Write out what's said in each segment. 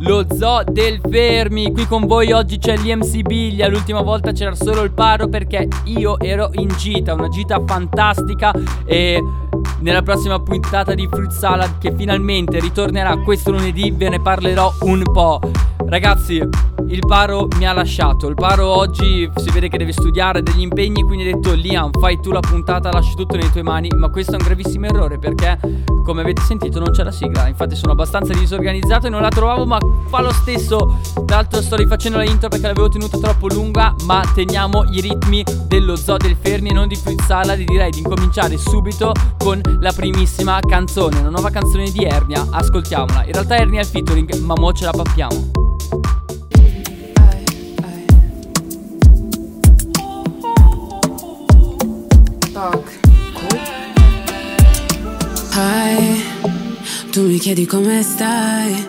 Lo zoo del Fermi, qui con voi oggi c'è l'IMC Biglia, l'ultima volta c'era solo il paro perché io ero in gita, una gita fantastica e nella prossima puntata di Fruit Salad che finalmente ritornerà questo lunedì ve ne parlerò un po'. Ragazzi, il paro mi ha lasciato. Il paro oggi si vede che deve studiare degli impegni. Quindi ha detto: Liam, fai tu la puntata, lasci tutto nelle tue mani. Ma questo è un gravissimo errore perché, come avete sentito, non c'è la sigla. Infatti, sono abbastanza disorganizzato e non la trovavo. Ma fa lo stesso. Tra l'altro, sto rifacendo la intro perché l'avevo tenuta troppo lunga. Ma teniamo i ritmi dello zoo del Fermi e non di Fruit Salad. Direi di incominciare subito con la primissima canzone. Una nuova canzone di Ernia. Ascoltiamola. In realtà, Ernia è il featuring, ma mo ce la pappiamo. Hi, tu mi chiedi come stai?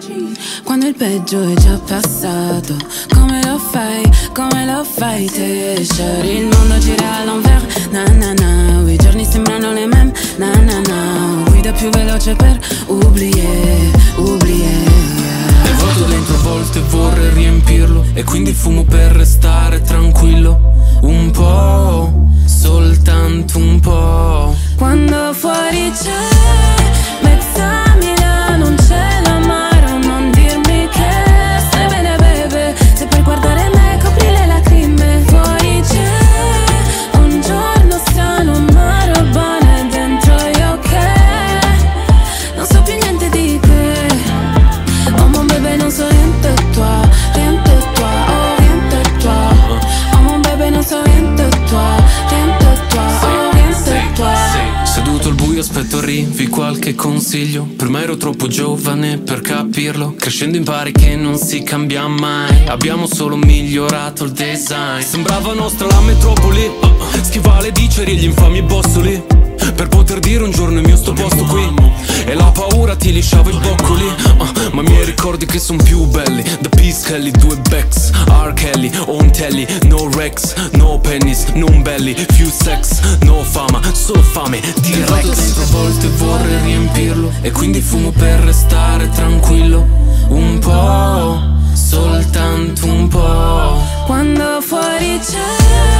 Quando il peggio è già passato Come lo fai, come lo fai te? Shari, il mondo gira all'envers. Na na na, i giorni sembrano le mem Na na na, guida più veloce per oublier, oublier È vuoto dentro a volte vorrei riempirlo E quindi fumo per restare tranquillo. Un po', soltanto un po' Quando fuori c'è qualche consiglio. Per me ero troppo giovane per capirlo. Crescendo impari che non si cambia mai. Abbiamo solo migliorato il design. Sembrava nostra la metropoli. Uh, Schivale di ceri e gli infami bossoli Per poter dire un giorno il mio sto posto qui. E la paura ti lisciava i boccoli uh, Ma i miei ricordi che son più belli. Da Peace Kelly, due Becks R. Kelly, on telly No Rex, no pennies, non belli Few sex, no fama, solo fame Diretto dentro a volte vorrei riempirlo E quindi fumo per restare tranquillo. Un po', soltanto un po' Quando fuori c'è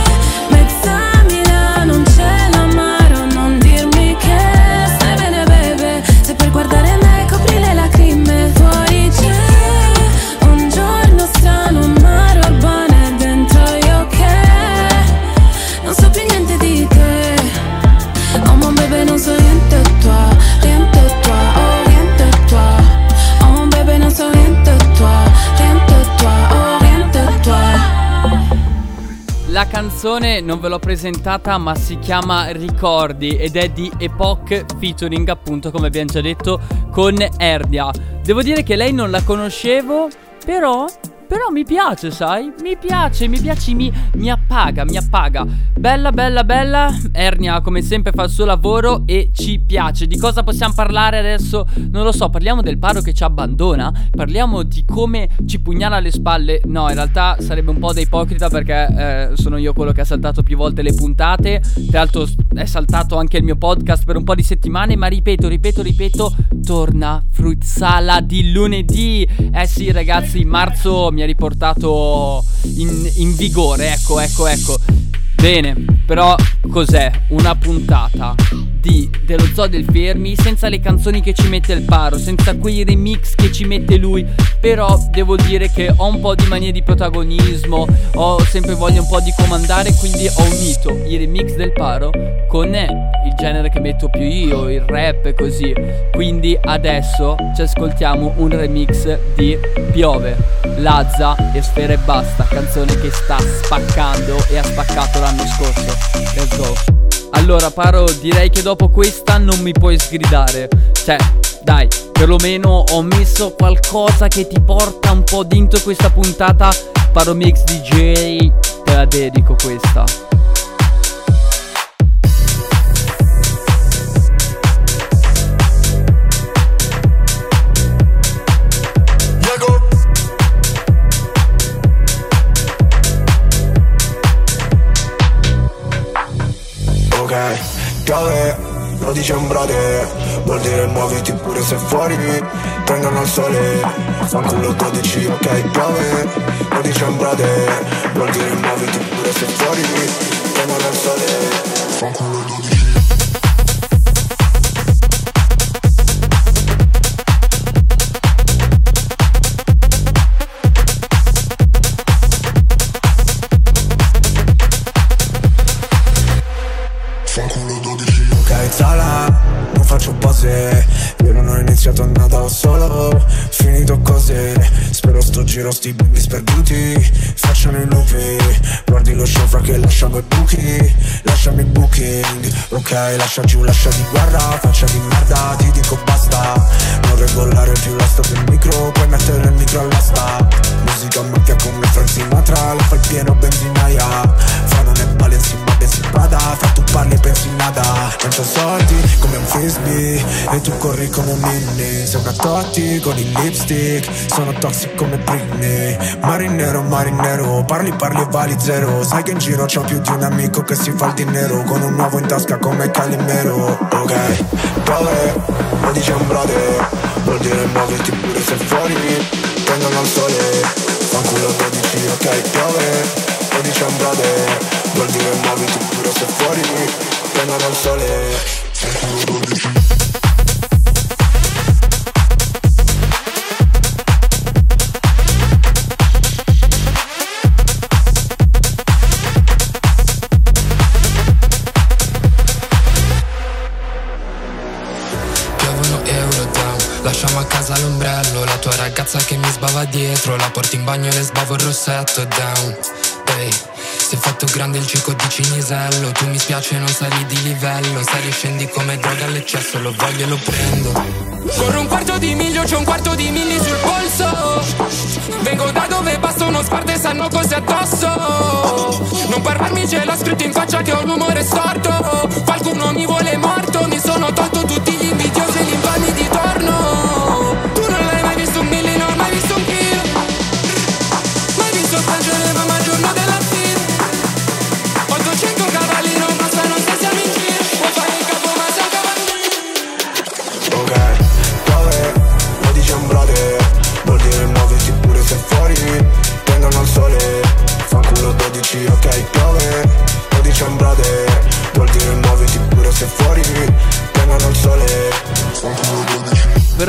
canzone non ve l'ho presentata ma si chiama Ricordi ed è di Epoch featuring appunto come abbiamo già detto con Erdia. Devo dire che lei non la conoscevo però... Però mi piace, sai? Mi piace, mi piace, mi, mi appaga, mi appaga. Bella, bella, bella. Ernia, come sempre, fa il suo lavoro e ci piace. Di cosa possiamo parlare adesso? Non lo so, parliamo del paro che ci abbandona? Parliamo di come ci pugnala alle spalle? No, in realtà sarebbe un po' da ipocrita perché eh, sono io quello che ha saltato più volte le puntate. Tra l'altro è saltato anche il mio podcast per un po' di settimane, ma ripeto, ripeto, ripeto, torna Fruit Salad di lunedì. Eh sì, ragazzi, marzo mi ha riportato in, in vigore, ecco, ecco, ecco. Bene, però cos'è? Una puntata di dello Zoo del Fermi senza le canzoni che ci mette il paro, senza quei remix che ci mette lui. Però devo dire che ho un po' di manie di protagonismo, ho sempre voglia un po' di comandare, quindi ho unito i remix del paro con eh, il genere che metto più io, il rap e così. Quindi adesso ci ascoltiamo un remix di Piove, Lazza e Sfera e Basta, canzone che sta spaccando e ha spaccato l'anno scorso. Let's go. Allora, Paro, direi che dopo questa non mi puoi sgridare. Cioè, dai, perlomeno ho messo qualcosa che ti porta un po' dentro questa puntata. Paro Mix DJ, te la dedico questa. Piove, lo dice un brother. Vuol dire muoviti pure se fuori prendono il sole. Fanculo 12, ok piove 12 ombrade Vuol dire muoviti pure se fuori Prendono il sole. Fanculo 12 giro sti bimbi sperduti Facciano i lupi Guardi lo show fra che lasciamo i buchi Lasciami i booking Ok lascia giù lascia di guerra Faccia di merda ti dico basta. Non regolare più la del micro Puoi mettere il micro all'asta Musica macchia come Frank Sinatra Le fai pieno benzinaia. Fra non è Balenciaga si vada Fra tu parli e pensi nada. Non c'ho soldi come un frisbee E tu corri come un ninni Sei una Totti con il lipstick Sono toxic come Britney. Marinero, marinero Parli, parli e vali zero. Sai che in giro c'ho più di un amico che si fa il dinero Con un uovo in tasca come Calimero. Ok, dove? Lo dice un brother. Vuol dire muoverti pure se fuori Prendono il sole. Fanculo 12, ok, piove. Lo dice un brother. Vuol dire muoviti pure se fuori Prendono il sole. Sento 12 porti in bagno le sbavo il rossetto down. Hey si è fatto grande il circo di Cinisello Tu mi spiace non sali di livello. Sali scendi come droga all'eccesso Lo voglio e lo prendo. Corro un quarto di miglio, c'ho un quarto di milli sul polso. Vengo da dove bastano sparte sanno cose addosso. Non parlarmi ce l'ho scritto in faccia che ho l'umore storto. Qualcuno mi vuole morto Mi sono tolto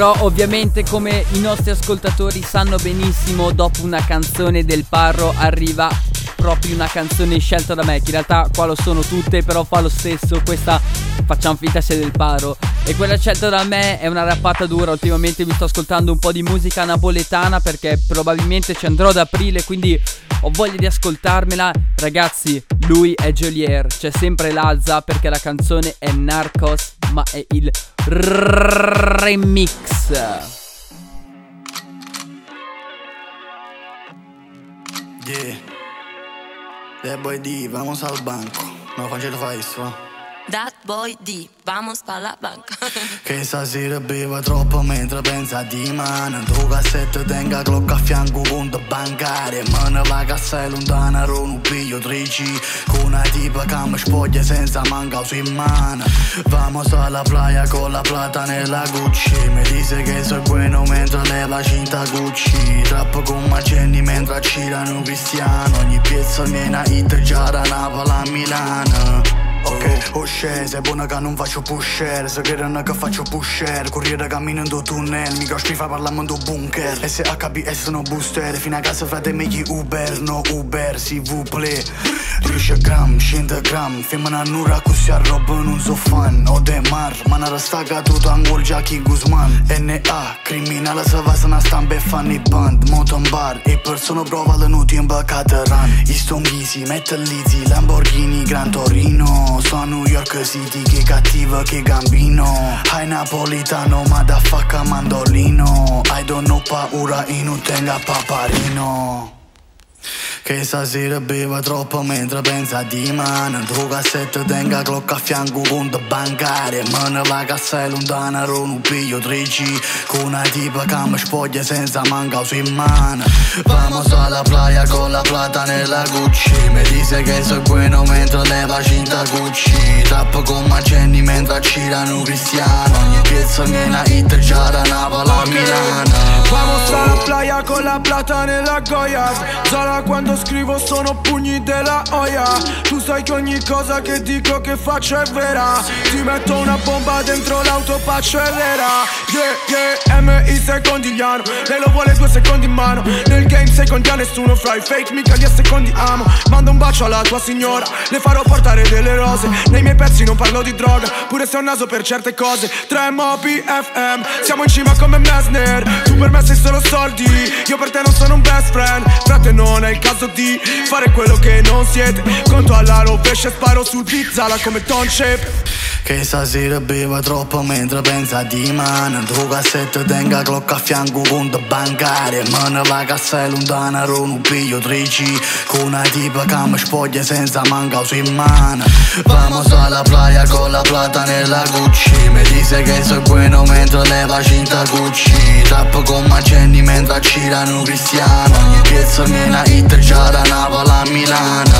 Però ovviamente come i nostri ascoltatori sanno benissimo Dopo una canzone del Parro arriva proprio una canzone scelta da me Che in realtà qua lo sono tutte però fa lo stesso Questa facciamo finta sia del Paro E quella scelta da me è una rappata dura. Ultimamente mi sto ascoltando un po' di musica napoletana Perché probabilmente ci andrò ad aprile Quindi ho voglia di ascoltarmela. Ragazzi lui è Jolier C'è sempre l'alza perché la canzone è Narcos Ma è il remix. Yeah. Yeah, boy D, vamos al banco. No, Francesco fa isso. That boy D, vamos pa' la banca. Che stasera beve troppo mentre pensa di mano. Tu cassetta tenga clocca a fianco conto bancario Me ne va a sei lontana non piglio 3G Con una tipa che mi spoglia senza manca su in mano. Vamos alla playa con la plata nella Gucci. Mi dice che sono bueno mentre leva cinta Gucci. Trappo con macenni mentre girano cristiano. Ogni piezza viene a hit già da Napoli a Milano Ok, oh scese, buona che non faccio pusher Se credono che faccio pusher Corriere camminando tunnel Mica schifa parlando bunker. SHBS no booster Fino a casa frate meglio Uber No Uber, si vous plaît 10 gram, 100 gram Femmina nura così a roba non so fan O de mar, ma non resta tutto angol Jackie Guzman. NA, criminale se va se ne stampa e fanno i band Moto in bar e persone provano non tempo a cateran I stonghisi, metallizzi, Lamborghini, Gran Torino So a New York City che cattiva che gambino. Hai napolitano motherfucker mandolino. I don't know paura e non tenga paparino Che stasera beva troppo mentre pensa di mano. Tu cassetta tenga clocca a fianco conto bancario Me ne va cassa lontana non piglio 3G Con una tipa che mi spoglia senza manca su in mano. Vamos alla playa con la plata nella Gucci. Mi dice che sono buono mentre leva cinta Gucci. Trappo con macenni mentre girano cristiano. Ogni piezza mi è una hit già da Napoli a Milano. Vamos alla playa con la plata nella goya Zara quando scrivo sono pugni della oia. Tu sai che ogni cosa che dico che faccio è vera. Ti metto una bomba dentro l'auto accelera Yeah, yeah, MI secondigliano Lei lo vuole due secondi in mano. Nel game secondi a nessuno fra i fake mica li a secondi amo. Mando un bacio alla tua signora Le farò portare delle rose. Nei miei pezzi non parlo di droga Pure se ho un naso per certe cose. 3 Moby FM Siamo in cima come Mesner Tu per me sei solo soldi Io per te non sono un best friend. Frate non è il caso di fare quello che non siete. Conto alla rovescia e sparo su Zala come Don Shape Che stasera beva troppo mentre pensa di mano. Tu cassetta tenga clocca a fianco conto bancario Me ne va cassa lontana non piglio 3G Con una tipa che mi spoglia senza manca su in mano. Vamos alla playa con la plata nella Gucci. Mi dice che sono buono mentre leva cinta Gucci. Trappo con macenni mentre girano cristiano. Ogni piezza mi è una hit già da Napoli a Milano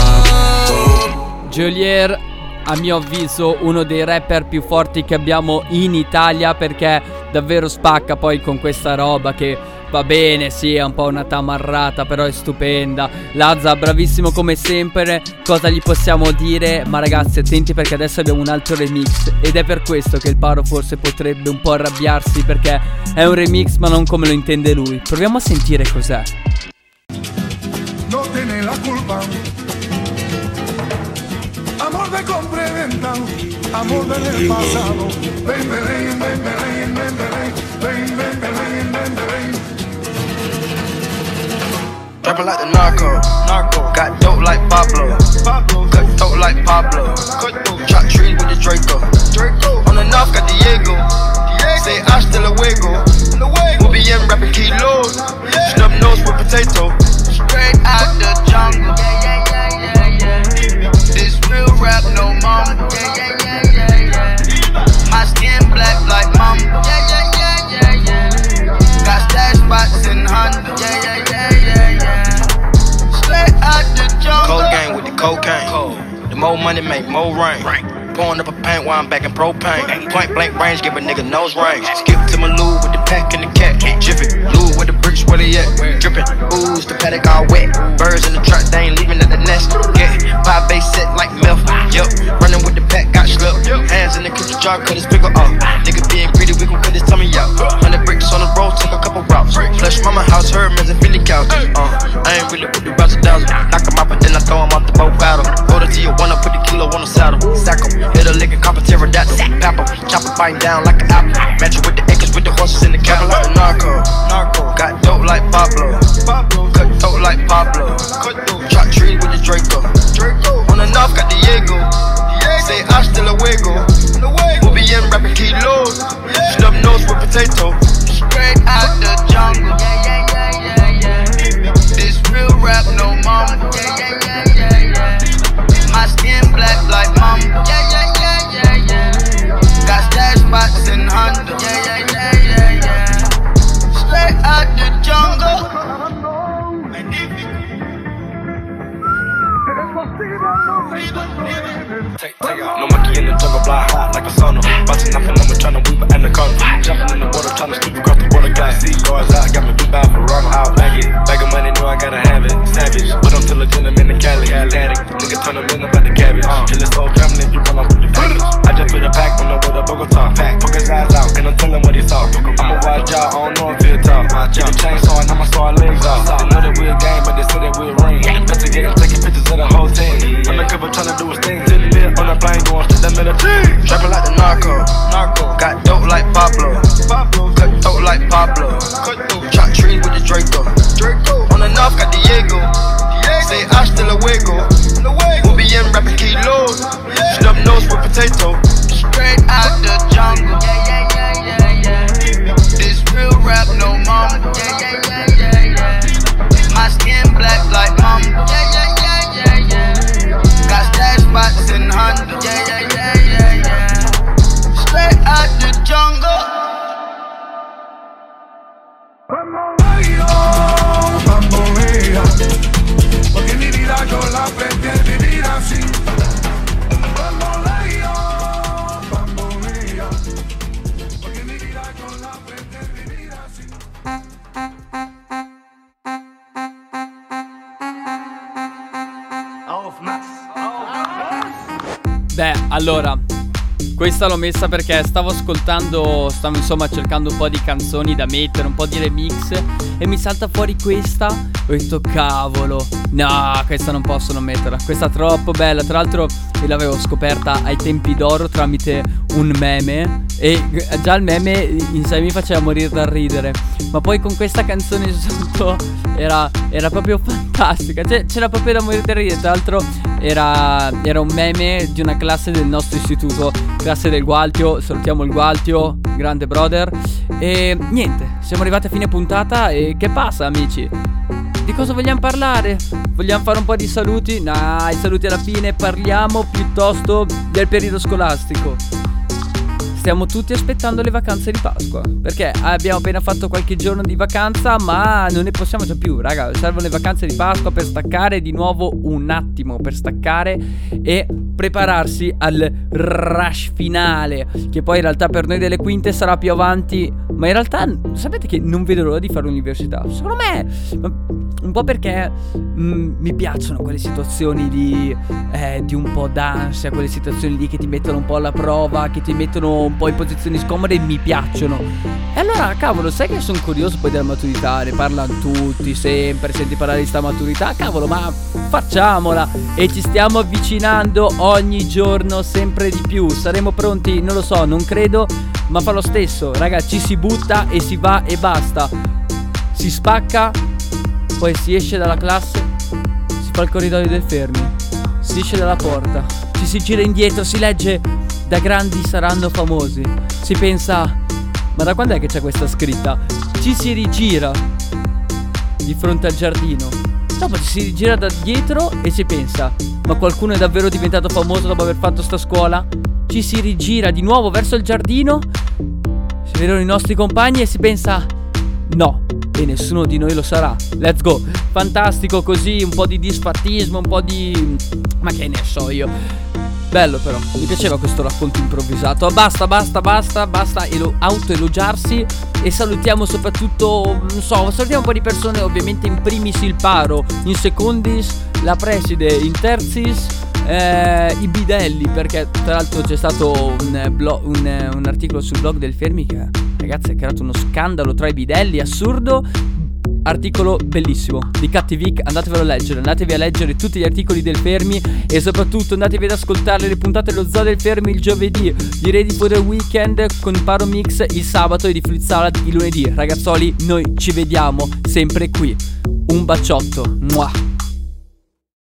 Jolier, a mio avviso, uno dei rapper più forti che abbiamo in Italia perché davvero spacca poi con questa roba che va bene, sì, è un po' una tamarrata, però è stupenda. Lazza, bravissimo come sempre. Cosa gli possiamo dire? Ma ragazzi, attenti perché adesso abbiamo un altro remix ed è per questo che il Paro forse potrebbe un po' arrabbiarsi perché è un remix ma non come lo intende lui. Proviamo a sentire cos'è. Tiene la culpa. Amor de compra y venta, amor del pasado. Ven, ven, ven, ven, ven, ven, ven, ven, ven, ven, ven, ven. Rapping like the narco, narco. Got dope like Pablo, Pablo, cut dope like Pablo. Chop trees with the Draco, Draco, On the north got Diego, say hasta luego. We'll be in rapping kilos, snub nose with potato. Straight out the jungle. This real rap, no mama. My skin black like mama. Got stash spots in Honda. Straight out the jungle. Cocaine with the cocaine. The more money make more rain. Pouring up a paint while I'm back in propane. Point blank range, give a nigga nose range. Skip to my loo with the pack and the cat. Jiffy, loo with the bricks, where they at? Drippin', ooze, the paddock all wet. Birds in the truck, they ain't leaving at the nest. Get five base set like milk. Yup, running with the pack, got slipped. Hands in the cookie jar, cut his pickle off. Nigga being greedy, we gon' cut his tummy out. Hundred bricks on the road, take a couple routes. Flush mama house, her and Philly couch. Uh, I ain't really with the routes of thousand. Knock 'em out, but then I throw 'em off the boat battle. Go to wanna put the kilo on the saddle. Sack 'em, hit a lick and cop a pterodactyl. Pap 'em, chop 'em, biting down like an apple. Match with the acres, with the horses in the cattle. Like the narco, No monkey in the jungle, high like a sauna. Busting up and I'm trying to weave an anaconda. Jumping in the water, trying to sleep across the water. Got sea guards out, got me beat by Ferrari. I'll bag it. Bag of money, know I gotta have it. Savage, but I'm still a gentleman in Cali. Static, nigga turn them in about the cabbage. Till it's all family, you run off with the package. I just put a pack on the way to Bogota. Pack, poke his eyes out, and I'm telling what he saw. I'ma watch out, I don't know if he'll talk. Get a chainsaw, and I'ma saw legs off. They know that we're a game, but they say that we're a ring. Investigate, I'm taking pictures of the whole team. Undercover trying to do his thing. Till the lit on the plane, going to Medellin. Trapping like the narco, narco. Got dope like Pablo, Pablo, cut dope like Pablo. Chop trees with the Draco. Draco, On the north got Diego. Say hasta luego. We'll be in rapping kilos. Snub nose with potato. Straight out the jungle. Allora, questa l'ho messa perché stavo ascoltando, stavo insomma cercando un po' di canzoni da mettere, un po' di remix e mi salta fuori questa. Ho detto cavolo, no, questa non posso non metterla, questa è troppo bella. Tra l'altro io l'avevo scoperta ai tempi d'oro tramite un meme e già il meme in sé mi faceva morire dal ridere. Ma poi con questa canzone sotto era, era proprio fantastica, cioè, c'era proprio da morire dal ridere. Tra l'altro era, era un meme di una classe del nostro istituto, classe del Gualtio, salutiamo il Gualtio, grande brother. E niente, siamo arrivati a fine puntata e che passa amici? Di cosa vogliamo parlare? Vogliamo fare un po' di saluti? No, i saluti alla fine, parliamo piuttosto del periodo scolastico. Stiamo tutti aspettando le vacanze di Pasqua. Perché abbiamo appena fatto qualche giorno di vacanza, ma non ne possiamo già più, raga. Servono le vacanze di Pasqua per staccare di nuovo un attimo, per staccare e prepararsi al rush finale. Che poi in realtà per noi delle quinte sarà più avanti. Ma in realtà sapete che non vedo l'ora di fare l'università. Secondo me, un po' perché mm, mi piacciono quelle situazioni di, eh, di un po' d'ansia, quelle situazioni lì che ti mettono un po' alla prova, che ti mettono un po' in posizioni scomode mi piacciono. E allora, cavolo, sai che sono curioso poi della maturità, ne parlano tutti, sempre, senti parlare di sta maturità, cavolo, ma facciamola! E ci stiamo avvicinando ogni giorno sempre di più. Saremo pronti? Non lo so, non credo, ma fa lo stesso. Raga, ci si butta e si va e basta. Si spacca, poi si esce dalla classe, si fa il corridoio del fermi, si esce dalla porta, ci si gira indietro, si legge da grandi saranno famosi. Si pensa, ma da quando è che c'è questa scritta? Ci si rigira di fronte al giardino. Dopo ci si rigira da dietro e si pensa, ma qualcuno è davvero diventato famoso dopo aver fatto sta scuola? Ci si rigira di nuovo verso il giardino, si vedono i nostri compagni e si pensa, no, e nessuno di noi lo sarà. Let's go. Fantastico così, un po' di disfattismo, un po' di... ma che ne so io. Bello però, mi piaceva questo racconto improvvisato. Basta, basta, basta, basta elo- autoelogiarsi e salutiamo soprattutto, non so, salutiamo un po' di persone, ovviamente in primis il Paro, in secondis la preside, in terzis eh, i bidelli, perché tra l'altro c'è stato un, blo- un, un articolo sul blog del Fermi che ragazzi ha creato uno scandalo tra i bidelli assurdo articolo bellissimo di Cattivic, andatevelo a leggere, andatevi a leggere tutti gli articoli del Fermi e soprattutto andatevi ad ascoltare le puntate dello Zoo del Fermi il giovedì, di Ready for the Weekend con Paro Mix il sabato e di Fruit Salad il lunedì. Ragazzoli, noi ci vediamo sempre qui. Un baciotto. Mua.